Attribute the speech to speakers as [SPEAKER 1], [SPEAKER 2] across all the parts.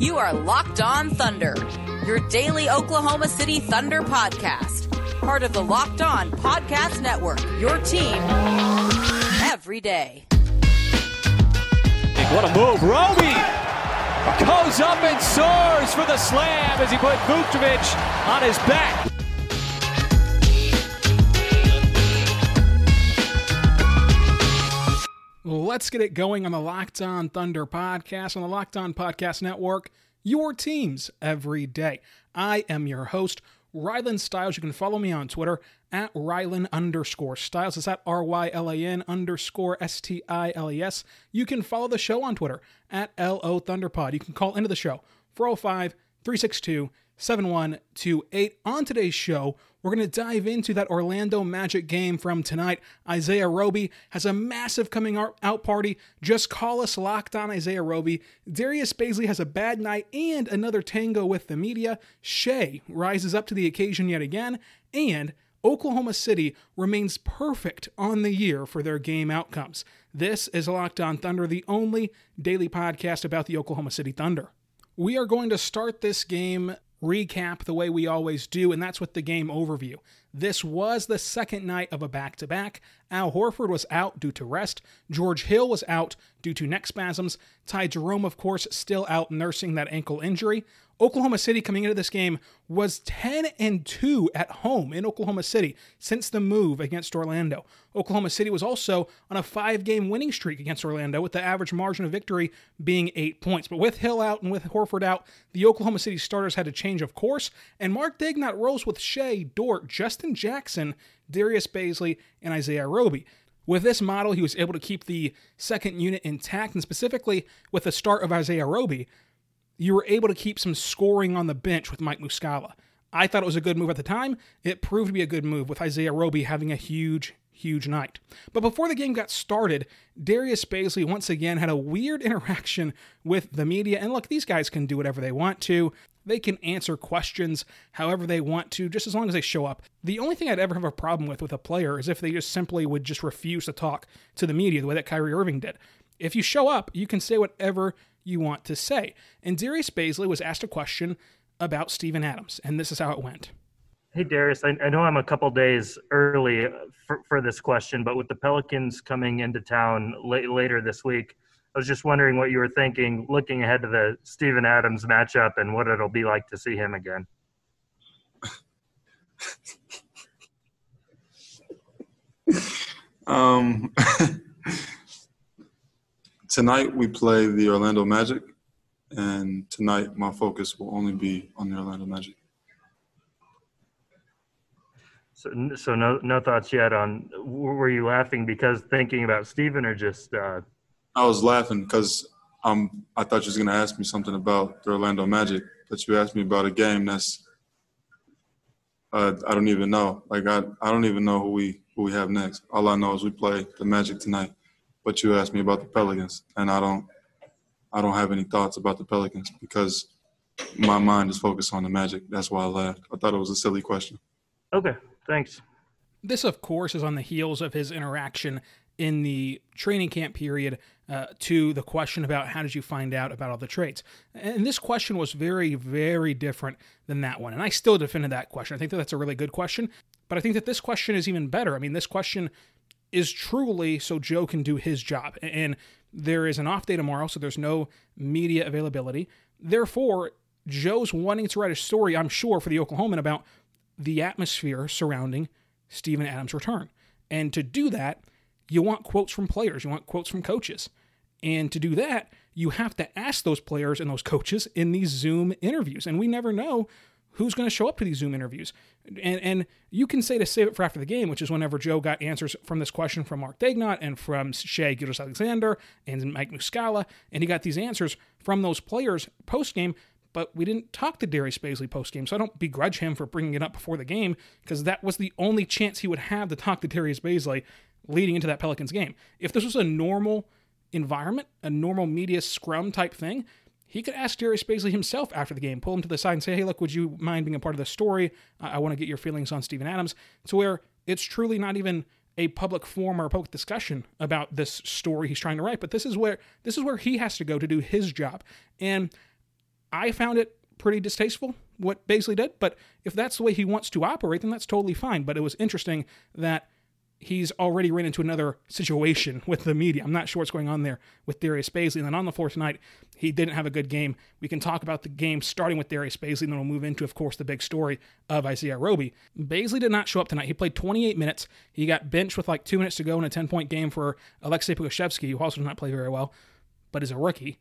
[SPEAKER 1] You are Locked On Thunder, your daily Oklahoma City Thunder podcast part of the Locked On Podcast Network. Your team every day.
[SPEAKER 2] What a move. Roby goes up and soars for the slam as he put Vucevic on his back.
[SPEAKER 3] Let's get it going on the Locked On Thunder podcast on the Locked On Podcast Network. Your teams every day. I am your host, Rylan Stiles. You can follow me on Twitter at Rylan underscore Stiles. It's at R Y L A N underscore S T I L E S. You can follow the show on Twitter at L O Thunderpod. You can call into the show 405 362 7128. On today's show, we're going to dive into that Orlando Magic game from tonight. Isaiah Roby has a massive coming out party. Just call us locked on Isaiah Roby. Darius Bazley has a bad night and another tango with the media. Shai rises up to the occasion yet again. And Oklahoma City remains perfect on the year for their game outcomes. This is Locked On Thunder, the only daily podcast about the Oklahoma City Thunder. We are going to start this game recap the way we always do, and that's with the game overview. This was the second night of a back to back. Al Horford was out due to rest. George Hill was out due to neck spasms. Ty Jerome, of course, still out nursing that ankle injury. Oklahoma City coming into this game was 10 and 2 at home in Oklahoma City since the move against Orlando. Oklahoma City was also on a 5-game winning streak against Orlando with the average margin of victory being 8 points. But with Hill out and with Horford out, the Oklahoma City starters had to change of course and Mark Daigneault rolls with Shai, Dort, Justin Jackson, Darius Bazley, and Isaiah Roby. With this model, he was able to keep the second unit intact, and specifically with the start of Isaiah Roby, you were able to keep some scoring on the bench with Mike Muscala. I thought it was a good move at the time. It proved to be a good move with Isaiah Roby having a huge, huge night. But before the game got started, Darius Bazley once again had a weird interaction with the media. And look, these guys can do whatever they want to. They can answer questions however they want to, just as long as they show up. The only thing I'd ever have a problem with with a player is if they just simply would just refuse to talk to the media the way that Kyrie Irving did. If you show up, you can say whatever you want to say. And Darius Bazley was asked a question about Steven Adams, and this is how it went.
[SPEAKER 4] Hey, Darius, I, I know I'm a couple days early for, for, this question, but with the Pelicans coming into town late, later this week, I was just wondering what you were thinking looking ahead to the Steven Adams matchup and what it'll be like to see him again.
[SPEAKER 5] um, tonight we play the Orlando Magic, and tonight my focus will only be on the Orlando Magic.
[SPEAKER 4] So, so no, no thoughts yet on. Were you laughing because thinking about Steven, or just? Uh...
[SPEAKER 5] I was laughing because um, I thought you was gonna ask me something about the Orlando Magic. But you asked me about a game that's. Uh, I don't even know. Like I, I don't even know who we who we have next. All I know is we play the Magic tonight but you asked me about the Pelicans, and I don't, I don't have any thoughts about the Pelicans because my mind is focused on the Magic. That's why I laughed. I thought it was a silly question.
[SPEAKER 4] Okay, thanks.
[SPEAKER 3] This, of course, is on the heels of his interaction in the training camp period uh, to the question about how did you find out about all the trades. And this question was very, very different than that one. And I still defended that question. I think that that's a really good question. But I think that this question is even better. I mean, this question is truly so Joe can do his job. And there is an off day tomorrow, so there's no media availability. Therefore, Joe's wanting to write a story, I'm sure, for the Oklahoman about the atmosphere surrounding Steven Adams' return. And to do that, you want quotes from players, you want quotes from coaches. And to do that, you have to ask those players and those coaches in these Zoom interviews. And we never know who's going to show up to these Zoom interviews. And, and you can say to save it for after the game, which is whenever Joe got answers from this question from Mark Daigneault and from Shai Gilgeous-Alexander and Mike Muscala, and he got these answers from those players post game. but we didn't talk to Darius Bazley post game, so I don't begrudge him for bringing it up before the game because that was the only chance he would have to talk to Darius Bazley leading into that Pelicans game. If this was a normal environment, a normal media scrum type thing, he could ask Darius Bazley himself after the game, pull him to the side and say, hey, look, would you mind being a part of the story? I, I want to get your feelings on Steven Adams. To where it's truly not even a public forum or a public discussion about this story he's trying to write, but this is where this is where he has to go to do his job. And I found it pretty distasteful what Bazley did, but if that's the way he wants to operate, then that's totally fine. But it was interesting that he's already ran into another situation with the media. I'm not sure what's going on there with Darius Bazley. And then on the floor tonight, he didn't have a good game. We can talk about the game starting with Darius Bazley, and then we'll move into, of course, the big story of Isaiah Roby. Bazley did not show up tonight. He played 28 minutes. He got benched with like two minutes to go in a 10 point game for Alexei Pokusevski, who also did not play very well, but is a rookie.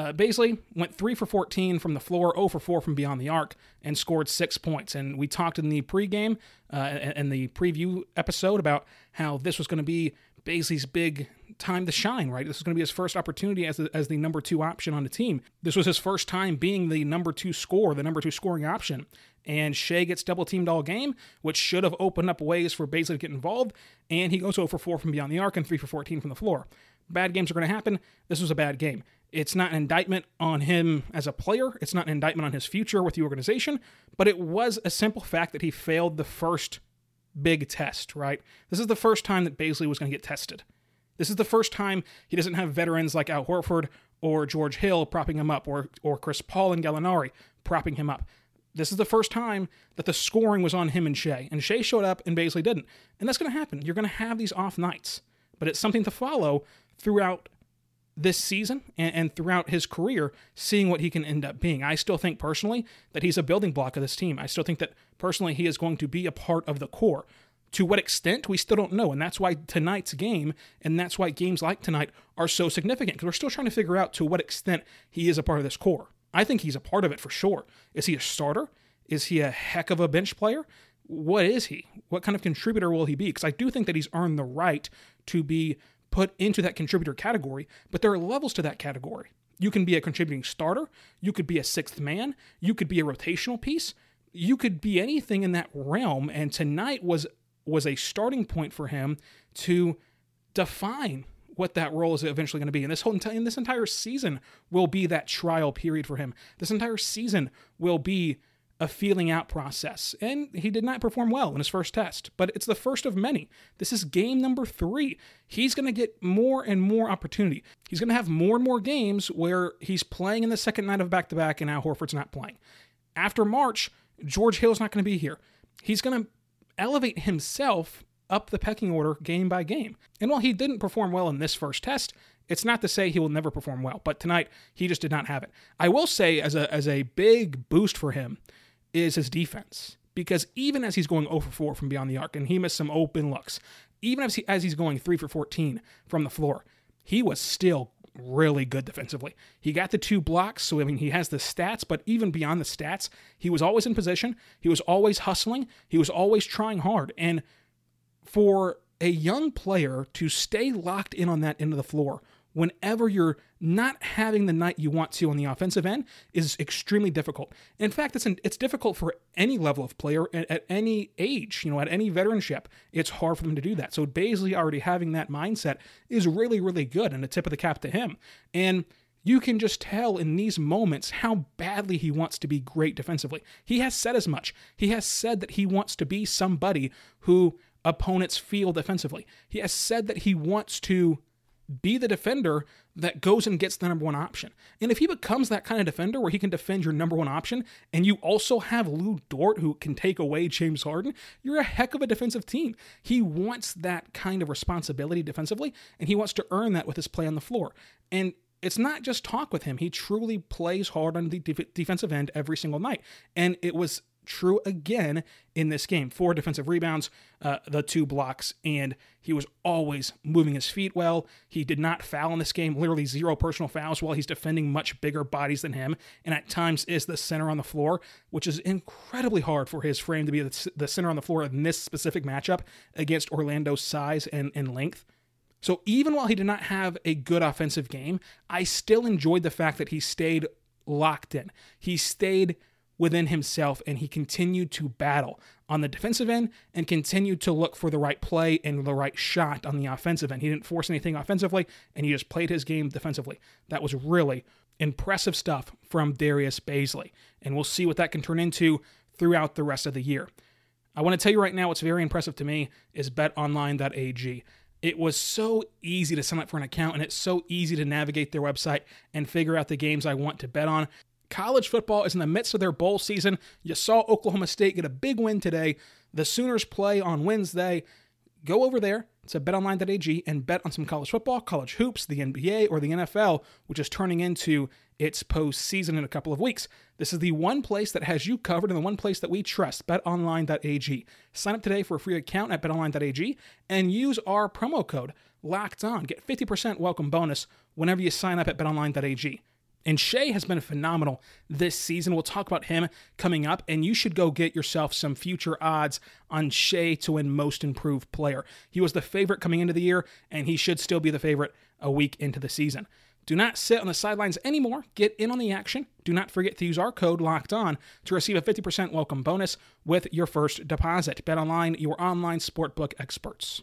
[SPEAKER 3] Uh, went 3 for 14 from the floor, 0 for 4 from beyond the arc, and scored six points. And we talked in the pregame uh, and the preview episode about how this was going to be Bazley's big time to shine, right? This was going to be his first opportunity as the, as the number two option on the team. This was his first time being the number two scorer, the number two scoring option. And Shai gets double teamed all game, which should have opened up ways for Bazley to get involved. And he goes 0 for 4 from beyond the arc and 3 for 14 from the floor. Bad games are going to happen. This was a bad game. It's not an indictment on him as a player. It's not an indictment on his future with the organization, but it was a simple fact that he failed the first big test, right? This is the first time that Bazley was going to get tested. This is the first time he doesn't have veterans like Al Horford or George Hill propping him up or, or Chris Paul and Gallinari propping him up. This is the first time that the scoring was on him and Shai, and Shai showed up and Bazley didn't. And that's going to happen. You're going to have these off nights, but it's something to follow throughout this season and, and, throughout his career, seeing what he can end up being. I still think personally that he's a building block of this team. I still think that personally he is going to be a part of the core. To what extent, we still don't know. And that's why tonight's game, and that's why games like tonight are so significant, because we're still trying to figure out to what extent he is a part of this core. I think he's a part of it for sure. Is he a starter? Is he a heck of a bench player? What is he? What kind of contributor will he be? Because I do think that he's earned the right to be put into that contributor category, but there are levels to that category. You can be a contributing starter, you could be a sixth man, you could be a rotational piece, you could be anything in that realm and tonight was was a starting point for him to define what that role is eventually going to be. And this whole and this entire season will be that trial period for him. This entire season will be a feeling out process, and he did not perform well in his first test, but it's the first of many. This is game number three. He's going to get more and more opportunity. He's going to have more and more games where he's playing in the second night of back to back, and now Horford's not playing. After March, George Hill's not going to be here. He's going to elevate himself up the pecking order game by game. And while he didn't perform well in this first test, it's not to say he will never perform well, but tonight he just did not have it. I will say as a as a big boost for him is his defense. Because even as he's going 0 for 4 from beyond the arc, and he missed some open looks, even as, he, as he's going 3 for 14 from the floor, he was still really good defensively. He got the two blocks, so I mean, he has the stats, but even beyond the stats, he was always in position. He was always hustling. He was always trying hard. And for a young player to stay locked in on that end of the floor whenever you're not having the night you want to on the offensive end is extremely difficult. In fact, it's an, it's difficult for any level of player at, at, any age, you know, at any veteranship. It's hard for them to do that. So Bazley already having that mindset is really, really good and a tip of the cap to him. And you can just tell in these moments how badly he wants to be great defensively. He has said as much. He has said that he wants to be somebody who opponents feel defensively. He has said that he wants to be the defender that goes and gets the number one option. And if he becomes that kind of defender where he can defend your number one option, and you also have Lu Dort who can take away James Harden, you're a heck of a defensive team. He wants that kind of responsibility defensively, and he wants to earn that with his play on the floor. And it's not just talk with him. He truly plays hard on the def- defensive end every single night. And it was true again in this game. Four defensive rebounds, uh, the two blocks, and he was always moving his feet well. He did not foul in this game, literally zero personal fouls while he's defending much bigger bodies than him, and at times is the center on the floor, which is incredibly hard for his frame to be the center on the floor in this specific matchup against Orlando's size and, and length. So even while he did not have a good offensive game, I still enjoyed the fact that he stayed locked in. He stayed within himself and he continued to battle on the defensive end and continued to look for the right play and the right shot on the offensive end. He didn't force anything offensively and he just played his game defensively. That was really impressive stuff from Darius Bazley. And we'll see what that can turn into throughout the rest of the year. I want to tell you right now what's very impressive to me is betonline.ag. It was so easy to sign up for an account and it's so easy to navigate their website and figure out the games I want to bet on. College football is in the midst of their bowl season. You saw Oklahoma State get a big win today. The Sooners play on Wednesday. Go over there to betonline.ag and bet on some college football, college hoops, the NBA, or the NFL, which is turning into its postseason in a couple of weeks. This is the one place that has you covered and the one place that we trust, betonline.ag. Sign up today for a free account at betonline.ag and use our promo code LOCKED ON. Get 50% welcome bonus whenever you sign up at betonline.ag. And Shai has been phenomenal this season. We'll talk about him coming up, and you should go get yourself some future odds on Shai to win Most Improved Player. He was the favorite coming into the year, and he should still be the favorite a week into the season. Do not sit on the sidelines anymore. Get in on the action. Do not forget to use our code LOCKED ON to receive a 50% welcome bonus with your first deposit. Bet online, your online sportbook experts.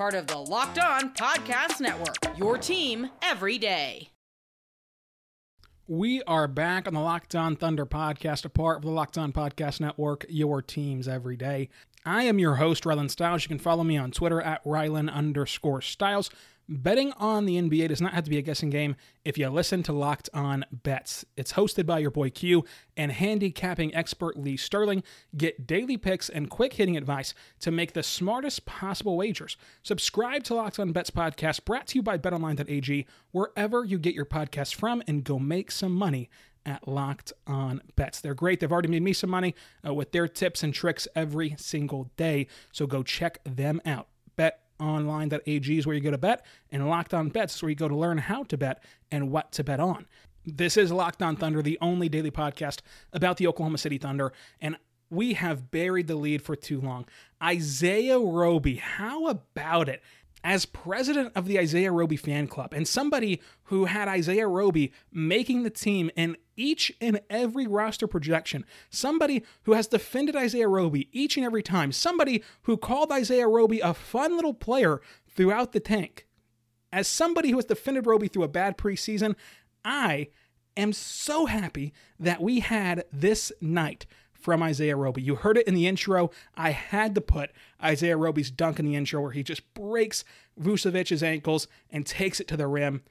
[SPEAKER 1] Part of the Locked On Podcast Network, your team every day.
[SPEAKER 3] We are back on the Locked On Thunder podcast, a part of the Locked On Podcast Network, your teams every day. I am your host, Rylan Stiles. You can follow me on Twitter at Rylan underscore Stiles. Betting on the NBA does not have to be a guessing game if you listen to Locked On Bets. It's hosted by your boy Q and handicapping expert Lee Sterling. Get daily picks and quick hitting advice to make the smartest possible wagers. Subscribe to Locked On Bets podcast brought to you by betonline.ag, wherever you get your podcast from, and go make some money at Locked On Bets. They're great. They've already made me some money uh, with their tips and tricks every single day. So go check them out. Bet online.ag is where you go to bet, and Locked On Bets is where you go to learn how to bet and what to bet on. This is Locked On Thunder, the only daily podcast about the Oklahoma City Thunder, and we have buried the lead for too long. Isaiah Roby, how about it? As president of the Isaiah Roby fan club and somebody who had Isaiah Roby making the team in each and every roster projection, somebody who has defended Isaiah Roby each and every time, somebody who called Isaiah Roby a fun little player throughout the tank. As somebody who has defended Roby through a bad preseason, I am so happy that we had this night from Isaiah Roby. You heard it in the intro. I had to put Isaiah Roby's dunk in the intro where he just breaks Vucevic's ankles and takes it to the rim.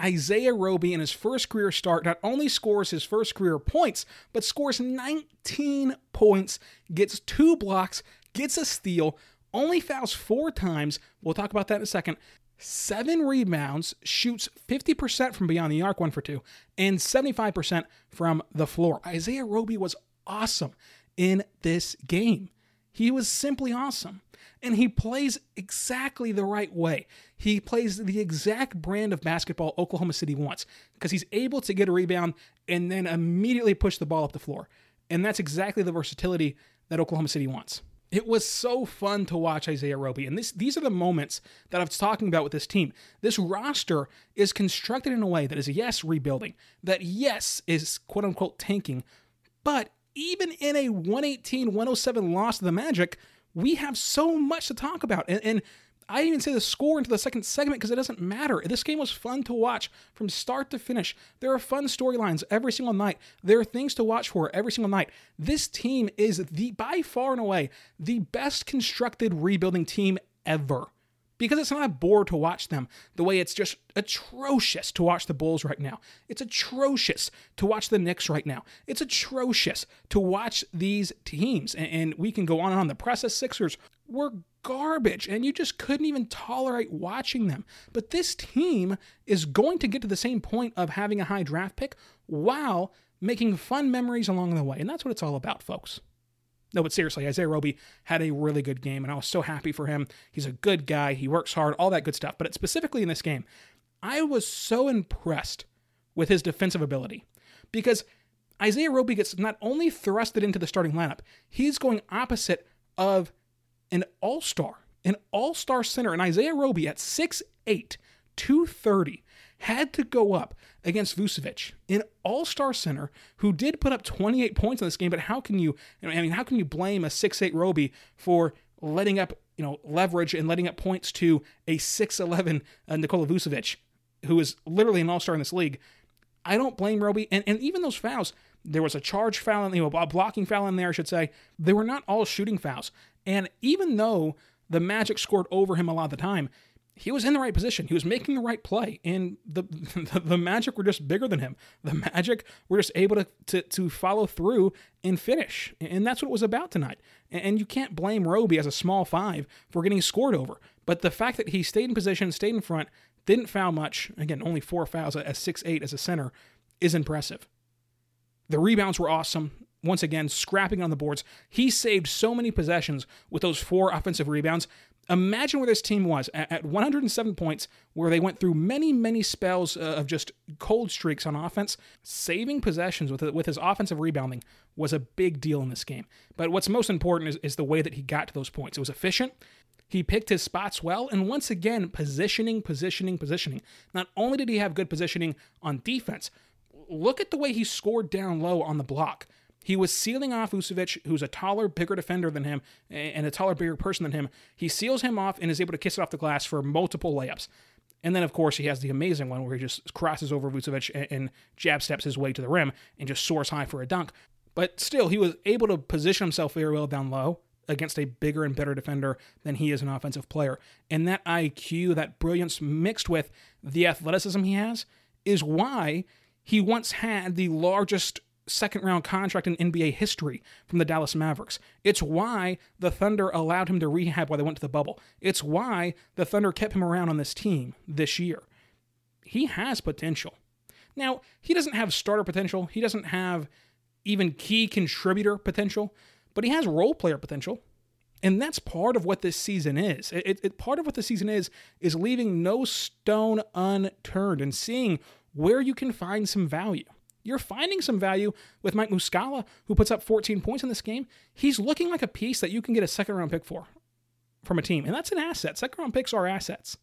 [SPEAKER 3] Isaiah Roby in his first career start not only scores his first career points, but scores 19 points, gets two blocks, gets a steal, only fouls four times. We'll talk about that in a second. Seven rebounds, shoots 50% from beyond the arc, one for two, and 75% from the floor. Isaiah Roby was awesome in this game. He was simply awesome. And he plays exactly the right way. He plays the exact brand of basketball Oklahoma City wants because he's able to get a rebound and then immediately push the ball up the floor. And that's exactly the versatility that Oklahoma City wants. It was so fun to watch Isaiah Roby. And this, these are the moments that I was talking about with this team. This roster is constructed in a way that is, yes, rebuilding, that, yes, is quote unquote tanking, but even in a 118 107 loss to the Magic, we have so much to talk about. And, and I didn't even say the score into the second segment because it doesn't matter. This game was fun to watch from start to finish. There are fun storylines every single night. There are things to watch for every single night. This team is the by far and away the best constructed rebuilding team ever because it's not a bore to watch them the way it's just atrocious to watch the Bulls right now. It's atrocious to watch the Knicks right now. It's atrocious to watch these teams. And, we can go on and on. The process Sixers were garbage and you just couldn't even tolerate watching them. But this team is going to get to the same point of having a high draft pick while making fun memories along the way. And that's what it's all about, folks. No, but seriously, Isaiah Roby had a really good game, and I was so happy for him. He's a good guy. He works hard, all that good stuff. But specifically in this game, I was so impressed with his defensive ability because Isaiah Roby gets not only thrusted into the starting lineup, he's going opposite of an all star, an all star center. And Isaiah Roby at 6'8, 230 had to go up against Vucevic, an all-star center who did put up 28 points in this game. But how can you, I mean, how can you blame a 6'8 Roby for letting up, you know, leverage and letting up points to a 6'11 uh, Nikola Vucevic, who is literally an all-star in this league? I don't blame Roby, and and even those fouls. There was a charge foul, you know, a blocking foul in there, I should say. They were not all shooting fouls, and even though the Magic scored over him a lot of the time he was in the right position. He was making the right play, and the, the, the Magic were just bigger than him. The Magic were just able to, to to follow through and finish, and that's what it was about tonight. And you can't blame Roby as a small five for getting scored over. But the fact that he stayed in position, stayed in front, didn't foul much. Again, only four fouls at six eight as a center is impressive. The rebounds were awesome once again, scrapping on the boards. He saved so many possessions with those four offensive rebounds. Imagine where this team was at, 107 points, where they went through many, many spells uh, of just cold streaks on offense. Saving possessions with, with his offensive rebounding was a big deal in this game. But what's most important is, is the way that he got to those points. It was efficient. He picked his spots well, and once again, positioning, positioning, positioning. Not only did he have good positioning on defense, look at the way he scored down low on the block. He was sealing off Vucevic, who's a taller, bigger defender than him and a taller, bigger person than him. He seals him off and is able to kiss it off the glass for multiple layups. And then, of course, he has the amazing one where he just crosses over Vucevic and, and jab steps his way to the rim and just soars high for a dunk. But still, he was able to position himself very well down low against a bigger and better defender than he is an offensive player. And that IQ, that brilliance mixed with the athleticism he has, is why he once had the largest second round contract in NBA history from the Dallas Mavericks. It's why the Thunder allowed him to rehab while they went to the bubble. It's why the Thunder kept him around on this team this year. He has potential. Now, he doesn't have starter potential, he doesn't have even key contributor potential, but he has role player potential. And that's part of what this season is. It, it, part of what the season is is leaving no stone unturned and seeing where you can find some value. You're finding some value with Mike Muscala, who puts up 14 points in this game. He's looking like a piece that you can get a second round pick for from a team. And that's an asset. Second round picks are assets.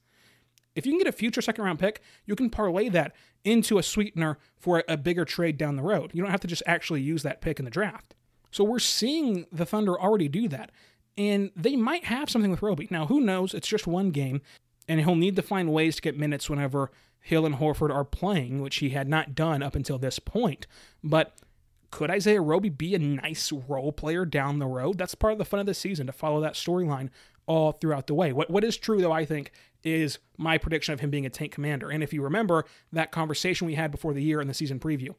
[SPEAKER 3] If you can get a future second round pick, you can parlay that into a sweetener for a bigger trade down the road. You don't have to just actually use that pick in the draft. So we're seeing the Thunder already do that. And they might have something with Roby. Now, who knows? It's just one game, and he'll need to find ways to get minutes whenever Hill and Horford are playing, which he had not done up until this point. But could Isaiah Roby be a nice role player down the road? That's part of the fun of the season to follow that storyline all throughout the way. What what is true though, I think, is my prediction of him being a tank commander. And if you remember that conversation we had before the year in the season preview,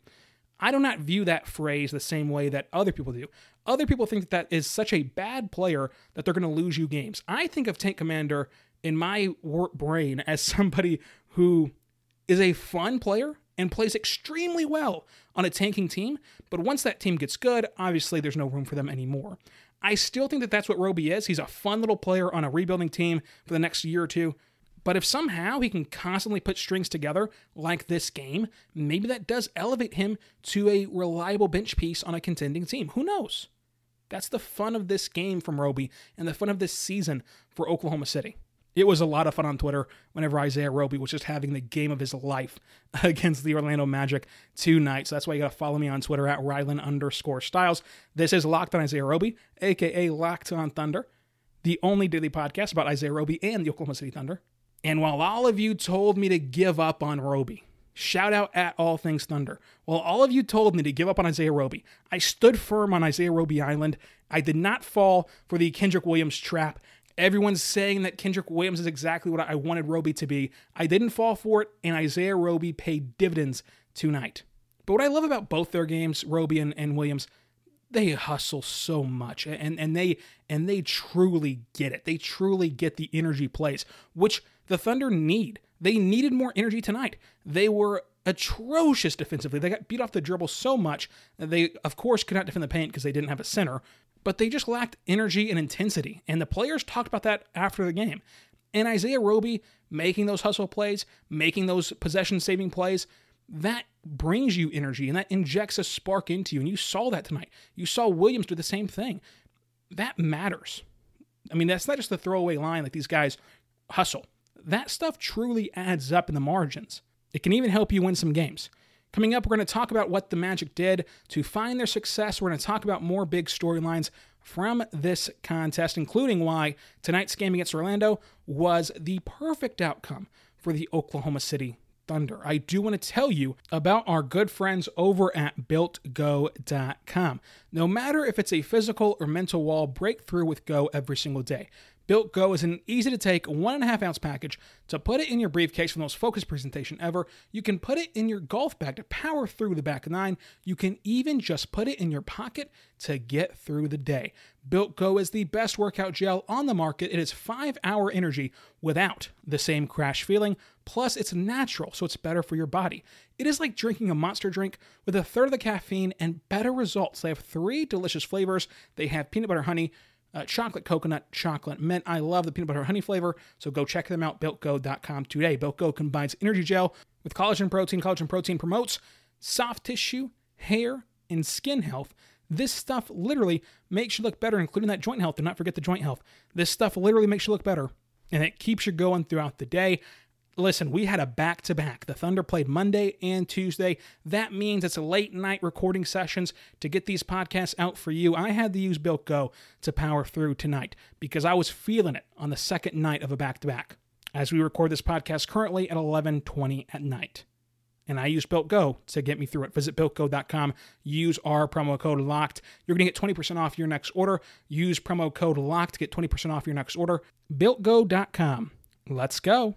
[SPEAKER 3] I do not view that phrase the same way that other people do. Other people think that, that is such a bad player that they're going to lose you games. I think of tank commander in my brain as somebody who is a fun player and plays extremely well on a tanking team, but once that team gets good, obviously there's no room for them anymore. I still think that that's what Roby is. He's a fun little player on a rebuilding team for the next year or two. But if somehow he can constantly put strings together like this game, maybe that does elevate him to a reliable bench piece on a contending team. Who knows? That's the fun of this game from Roby and the fun of this season for Oklahoma City. It was a lot of fun on Twitter whenever Isaiah Roby was just having the game of his life against the Orlando Magic tonight. So that's why you got to follow me on Twitter at Rylan underscore Stiles. This is Locked on Isaiah Roby, aka Locked on Thunder, the only daily podcast about Isaiah Roby and the Oklahoma City Thunder. And while all of you told me to give up on Roby, shout out at All Things Thunder. While all of you told me to give up on Isaiah Roby, I stood firm on Isaiah Roby Island. I did not fall for the Kenrich Williams trap. Everyone's saying that Kenrich Williams is exactly what I wanted Roby to be. I didn't fall for it, and Isaiah Roby paid dividends tonight. But what I love about both their games, Roby and, and Williams, they hustle so much and, and they and they truly get it. They truly get the energy plays, which the Thunder need. They needed more energy tonight. They were atrocious defensively. They got beat off the dribble so much that they, of course, could not defend the paint because they didn't have a center, but they just lacked energy and intensity. And the players talked about that after the game. And Isaiah Roby making those hustle plays, making those possession saving plays, that brings you energy and that injects a spark into you. And you saw that tonight. You saw Williams do the same thing. That matters. I mean, that's not just the throwaway line like these guys hustle. That stuff truly adds up in the margins. It can even help you win some games. Coming up, we're going to talk about what the Magic did to find their success. We're going to talk about more big storylines from this contest, including why tonight's game against Orlando was the perfect outcome for the Oklahoma City Thunder. I do want to tell you about our good friends over at BuiltGo.com. No matter if it's a physical or mental wall, break through with Go every single day. Built Go is an easy to take one and a half ounce package to put it in your briefcase for the most focused presentation ever. You can put it in your golf bag to power through the back nine. You can even just put it in your pocket to get through the day. Built Go is the best workout gel on the market. It is five hour energy without the same crash feeling. Plus, it's natural, so it's better for your body. It is like drinking a monster drink with a third of the caffeine and better results. They have three delicious flavors. They have peanut butter honey, uh, chocolate coconut, chocolate mint. I love the peanut butter honey flavor, so go check them out, builtgo.com today. BuiltGo combines energy gel with collagen protein. Collagen protein promotes soft tissue, hair, and skin health. This stuff literally makes you look better, including that joint health. Do not forget the joint health. This stuff literally makes you look better, and it keeps you going throughout the day. Listen, we had a back to back. The Thunder played Monday and Tuesday. That means it's late night recording sessions to get these podcasts out for you. I had to use Built Go to power through tonight because I was feeling it on the second night of a back to back. As we record this podcast currently at 11:20 at night. And I use Built Go to get me through it. Visit builtgo.com, use our promo code LOCKED. You're going to get 20% off your next order. Use promo code LOCKED to get 20% off your next order. builtgo.com. Let's go.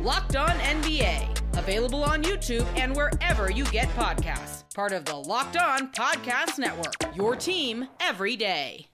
[SPEAKER 1] Locked On NBA, available on YouTube and wherever you get podcasts. Part of the Locked On Podcast Network, your team every day.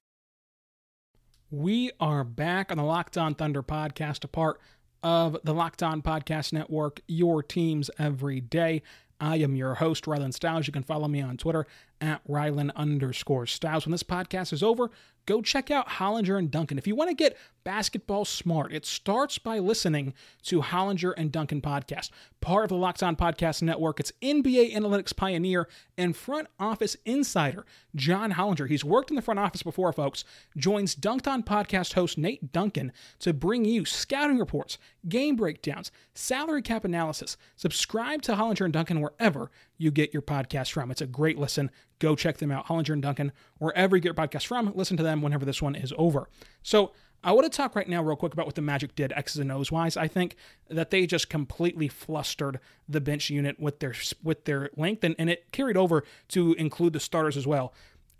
[SPEAKER 3] We are back on the Locked On Thunder podcast, a part of the Locked On Podcast Network, your teams every day. I am your host, Rylan Stiles. You can follow me on Twitter at Rylan underscore Stiles. When this podcast is over, go check out Hollinger and Duncan. If you want to get basketball smart, it starts by listening to Hollinger and Duncan podcast, part of the Locked On Podcast Network. It's NBA analytics pioneer and front office insider John Hollinger. He's worked in the front office before, folks. Joins Dunc'd On podcast host Nate Duncan to bring you scouting reports, game breakdowns, salary cap analysis. Subscribe to Hollinger and Duncan wherever you get your podcast from. It's a great listen. Go check them out, Hollinger and Duncan, wherever you get your podcast from. Listen to them whenever this one is over. So I want to talk right now, real quick, about what the Magic did X's and O's wise. I think that they just completely flustered the bench unit with their with their length, and, and it carried over to include the starters as well.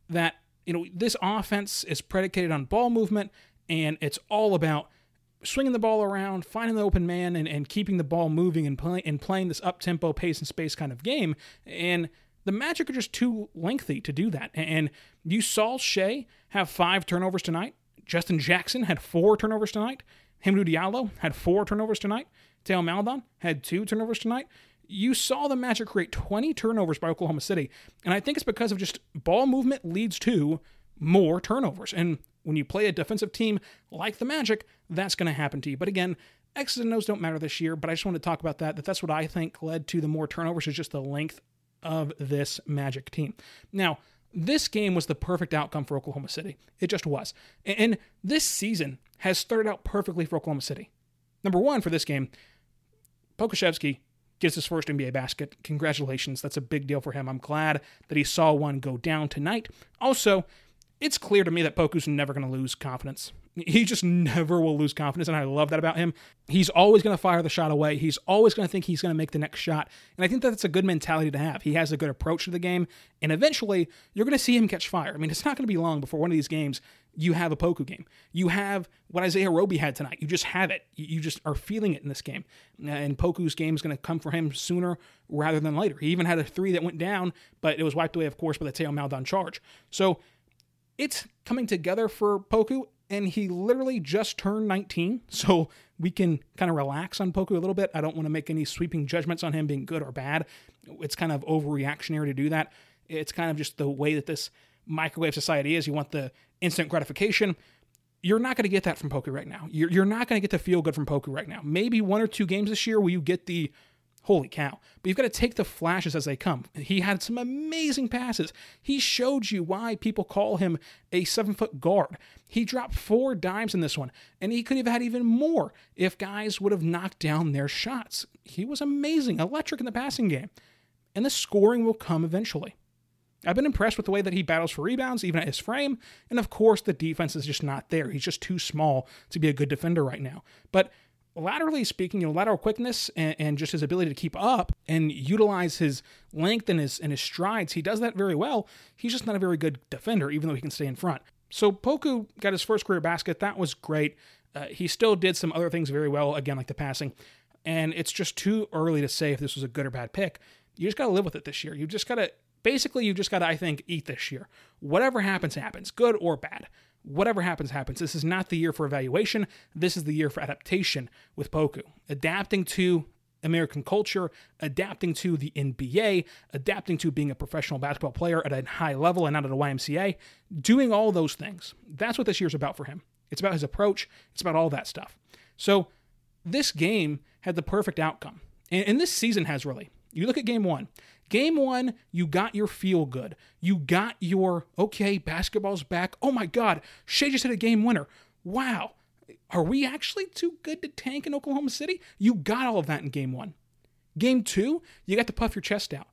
[SPEAKER 3] That you know this offense is predicated on ball movement, and it's all about swinging the ball around, finding the open man, and, and keeping the ball moving and, play, and playing this up tempo, pace and space kind of game. And the Magic are just too lengthy to do that. And you saw Shai have five turnovers tonight. Justin Jackson had four turnovers tonight. Hamidou Diallo had four turnovers tonight. Theo Maledon had two turnovers tonight. You saw the Magic create 20 turnovers by Oklahoma City. And I think it's because of just ball movement leads to more turnovers. And when you play a defensive team like the Magic, that's going to happen to you. But again, X's and O's don't matter this year, but I just want to talk about that. That that's what I think led to the more turnovers is just the length of this Magic team. Now, this game was the perfect outcome for Oklahoma City. It just was. And this season has started out perfectly for Oklahoma City. Number one for this game, Pokusevski gets his first NBA basket. Congratulations. That's a big deal for him. I'm glad that he saw one go down tonight. Also, it's clear to me that Poku's never going to lose confidence. He just never will lose confidence, and I love that about him. He's always going to fire the shot away. He's always going to think he's going to make the next shot, and I think that that's a good mentality to have. He has a good approach to the game, and eventually you're going to see him catch fire. I mean, it's not going to be long before one of these games you have a Poku game. You have what Isaiah Roby had tonight. You just have it. You just are feeling it in this game. And Poku's game is going to come for him sooner rather than later. He even had a three that went down, but it was wiped away, of course, by the Theo Maledon charge. So it's coming together for Poku, and he literally just turned 19. So we can kind of relax on Poku a little bit. I don't want to make any sweeping judgments on him being good or bad. It's kind of overreactionary to do that. It's kind of just the way that this microwave society is. You want the instant gratification. You're not going to get that from Poku right now. You're, you're not going to get the feel good from Poku right now. Maybe one or two games this year where you get the holy cow. But you've got to take the flashes as they come. He had some amazing passes. He showed you why people call him a seven foot guard. He dropped four dimes in this one, and he could have had even more if guys would have knocked down their shots. He was amazing, electric in the passing game. And the scoring will come eventually. I've been impressed with the way that he battles for rebounds, even at his frame. And of course, the defense is just not there. He's just too small to be a good defender right now. But laterally speaking, you know, lateral quickness and, and, just his ability to keep up and utilize his length and his and his strides, he does that very well. He's just not a very good defender, even though he can stay in front. So Poku got his first career basket. That was great. Uh, he still did some other things very well, again, like the passing. And it's just too early to say if this was a good or bad pick. You just got to live with it this year. You just got to Basically, you've just got to, I think, eat this year. Whatever happens, happens, good or bad. Whatever happens, happens. This is not the year for evaluation. This is the year for adaptation with Poku. Adapting to American culture, adapting to the NBA, adapting to being a professional basketball player at a high level and not at a YMCA, doing all those things. That's what this year's about for him. It's about his approach, it's about all that stuff. So, this game had the perfect outcome. And, and this season has really. You look at game one, Game one, you got your feel good. You got your, okay, basketball's back. Oh my God, Shai just hit a game winner. Wow. Are we actually too good to tank in Oklahoma City? You got all of that in game one. Game two, you got to puff your chest out,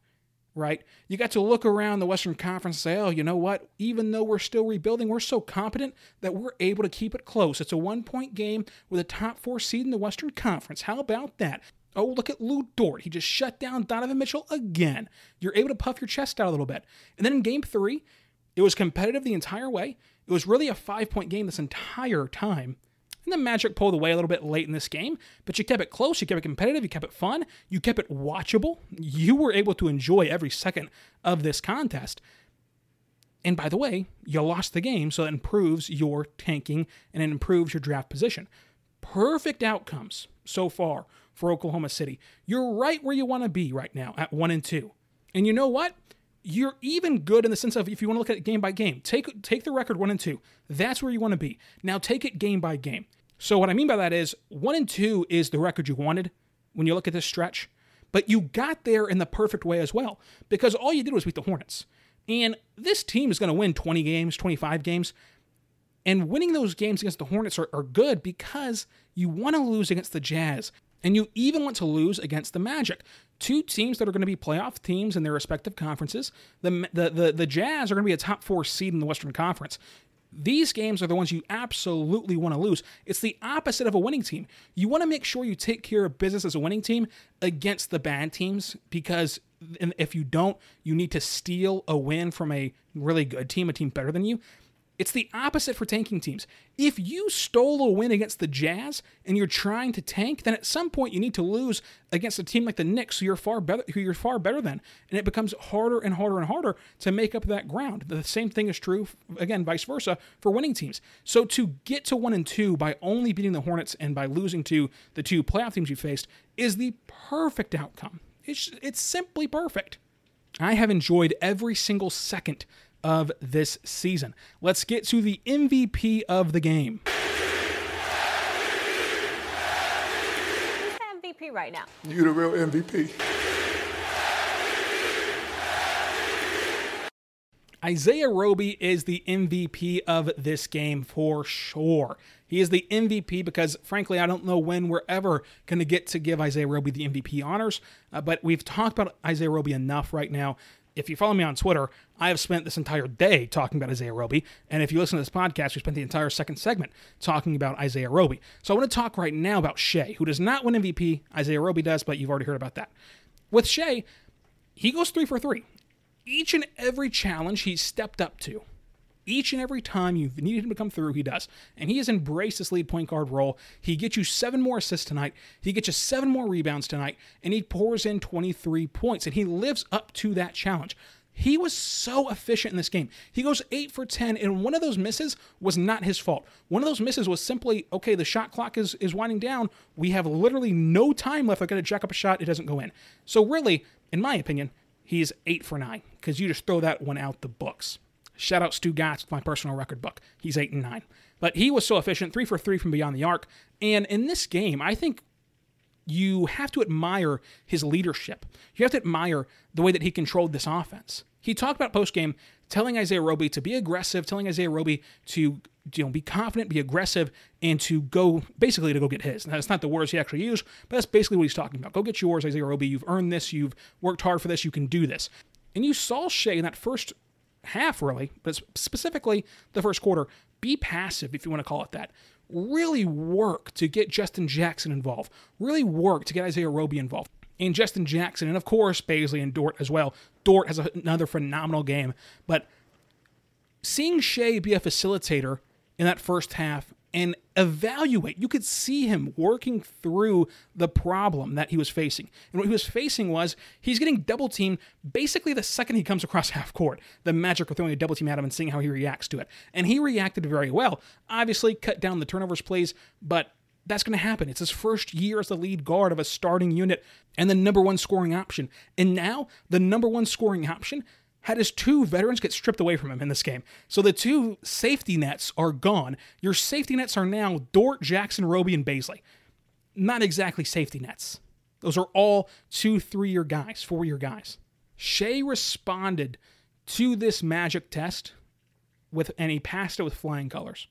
[SPEAKER 3] right? You got to look around the Western Conference and say, oh, you know what? Even though we're still rebuilding, we're so competent that we're able to keep it close. It's a one point game with a top four seed in the Western Conference. How about that? Oh, look at Lu Dort. He just shut down Donovan Mitchell again. You're able to puff your chest out a little bit. And then in game three, it was competitive the entire way. It was really a five point game this entire time. And the Magic pulled away a little bit late in this game, but you kept it close, you kept it competitive, you kept it fun, you kept it watchable. You were able to enjoy every second of this contest. And by the way, you lost the game, so it improves your tanking and it improves your draft position. Perfect outcomes so far for Oklahoma City. You're right where you want to be right now at 1 and 2. And you know what? You're even good in the sense of if you want to look at it game by game, take take the record 1 and 2. That's where you want to be. Now take it game by game. So what I mean by that is 1 and 2 is the record you wanted when you look at this stretch, but you got there in the perfect way as well because all you did was beat the Hornets. And this team is going to win 20 games, 25 games. And winning those games against the Hornets are, are good because you want to lose against the Jazz. And you even want to lose against the Magic, two teams that are going to be playoff teams in their respective conferences. The, the, the, the Jazz are going to be a top four seed in the Western Conference. These games are the ones you absolutely want to lose. It's the opposite of a winning team. You want to make sure you take care of business as a winning team against the bad teams because if you don't, you need to steal a win from a really good team, a team better than you. It's the opposite for tanking teams. If you stole a win against the Jazz and you're trying to tank, then at some point you need to lose against a team like the Knicks, who you're far better, who you're far better than, and it becomes harder and harder and harder to make up that ground. The same thing is true again, vice versa for winning teams. So to get to one and two by only beating the Hornets and by losing to the two playoff teams you faced is the perfect outcome. It's it's simply perfect. I have enjoyed every single second of this season. Let's get to the MVP of the game.
[SPEAKER 6] MVP right now?
[SPEAKER 7] You the real MVP.
[SPEAKER 3] Isaiah Roby is the MVP of this game for sure. He is the MVP because, frankly, I don't know when we're ever going to get to give Isaiah Roby the MVP honors. Uh, but we've talked about Isaiah Roby enough right now if you follow me on Twitter, I have spent this entire day talking about Isaiah Roby. And if you listen to this podcast, we spent the entire second segment talking about Isaiah Roby. So I want to talk right now about Shai, who does not win MVP. Isaiah Roby does, but you've already heard about that. With Shai, he goes three for three. Each and every challenge he stepped up to, each and every time you've needed him to come through, he does. And he has embraced this lead point guard role. He gets you seven more assists tonight. He gets you seven more rebounds tonight. And he pours in 23 points. And he lives up to that challenge. He was so efficient in this game. He goes 8 for 10, and one of those misses was not his fault. One of those misses was simply, okay, the shot clock is, is winding down. We have literally no time left. I got to jack up a shot. It doesn't go in. So, really, in my opinion, he's 8 for 9 because you just throw that one out the books. Shout out Stu Gatz with my personal record book. He's 8 and 9. But he was so efficient, 3 for 3 from beyond the arc. And in this game, I think you have to admire his leadership. You have to admire the way that he controlled this offense. He talked about post game telling Isaiah Roby to be aggressive, telling Isaiah Roby to you know be confident, be aggressive, and to go basically to go get his. Now, that's not the words he actually used, but that's basically what he's talking about. Go get yours, Isaiah Roby. You've earned this. You've worked hard for this. You can do this. And you saw Shai in that first half, really, but specifically the first quarter, be passive, if you want to call it that. Really work to get Justin Jackson involved. Really work to get Isaiah Roby involved. And Justin Jackson, and of course, Bazley and Dort as well. Dort has another phenomenal game. But seeing Shai be a facilitator in that first half and evaluate. You could see him working through the problem that he was facing. And what he was facing was he's getting double teamed basically the second he comes across half court. The magic of throwing a double team at him and seeing how he reacts to it. And he reacted very well. Obviously, cut down the turnovers plays, but that's going to happen. It's his first year as the lead guard of a starting unit and the number one scoring option. And now, the number one scoring option had his two veterans get stripped away from him in this game. So the two safety nets are gone. Your safety nets are now Dort, Jackson, Roby, and Bazley. Not exactly safety nets. Those are all two, three year guys, four year guys. Shai responded to this magic test with, and he passed it with flying colors.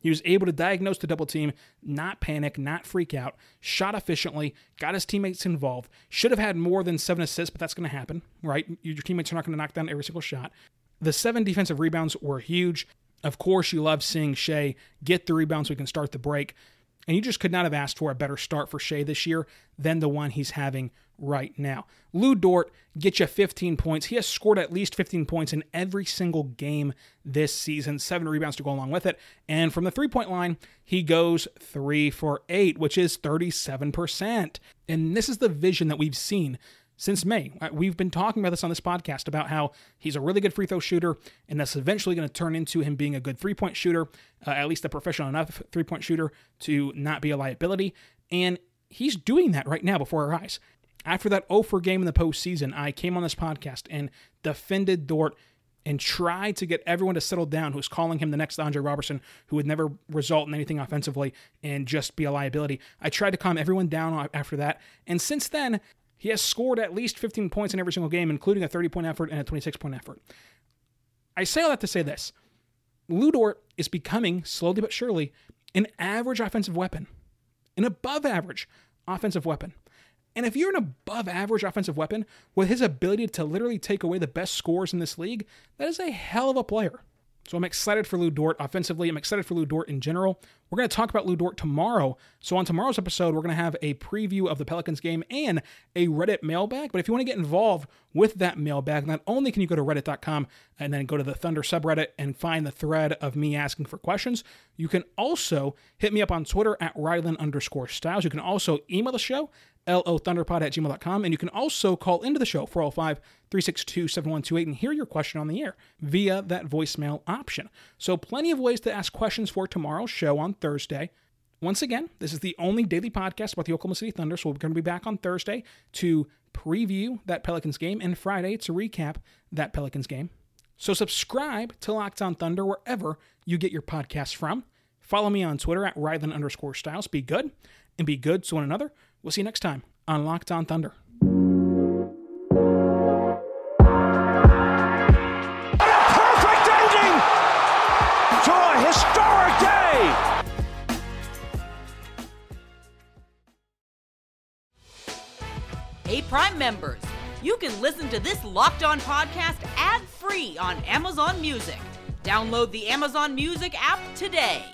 [SPEAKER 3] He was able to diagnose the double team, not panic, not freak out, shot efficiently, got his teammates involved. Should have had more than seven assists, but that's going to happen, right? Your teammates are not going to knock down every single shot. The seven defensive rebounds were huge. Of course, you love seeing Shai get the rebounds so we can start the break. And you just could not have asked for a better start for Shai this year than the one he's having right now. Lu Dort gets you 15 points. He has scored at least 15 points in every single game this season, seven rebounds to go along with it. And from the three point line, he goes three for eight, which is 37%. And this is the vision that we've seen since May. Uh, we've been talking about this on this podcast about how he's a really good free throw shooter, and that's eventually going to turn into him being a good three point shooter, uh, at least a professional enough three point shooter to not be a liability. And he's doing that right now before our eyes. After that 0 for game in the postseason, I came on this podcast and defended Dort and tried to get everyone to settle down who's calling him the next Andre Roberson, who would never result in anything offensively and just be a liability. I tried to calm everyone down after that. And since then, he has scored at least 15 points in every single game, including a 30 point effort and a 26 point effort. I say all that to say this Lu Dort is becoming, slowly but surely, an average offensive weapon, an above average offensive weapon. And if you're an above average offensive weapon with his ability to literally take away the best scores in this league, that is a hell of a player. So I'm excited for Lu Dort offensively. I'm excited for Lu Dort in general. We're going to talk about Lu Dort tomorrow. So on tomorrow's episode, we're going to have a preview of the Pelicans game and a Reddit mailbag. But if you want to get involved with that mailbag, not only can you go to reddit.com and then go to the Thunder subreddit and find the thread of me asking for questions, you can also hit me up on Twitter at Rylan underscore Stiles. You can also email the show lothunderpod at gmail.com. And you can also call into the show, 405 362 7128, and hear your question on the air via that voicemail option. So, plenty of ways to ask questions for tomorrow's show on Thursday. Once again, this is the only daily podcast about the Oklahoma City Thunder, so we're going to be back on Thursday to preview that Pelicans game and Friday to recap that Pelicans game. So subscribe to Locked On Thunder wherever you get your podcasts from. Follow me on Twitter at Rylan underscore Stiles. Be good and be good to one another. We'll see you next time on Locked On Thunder.
[SPEAKER 2] Perfect ending to a historic day.
[SPEAKER 1] Hey, Prime members, you can listen to this Locked On podcast ad free on Amazon Music. Download the Amazon Music app today.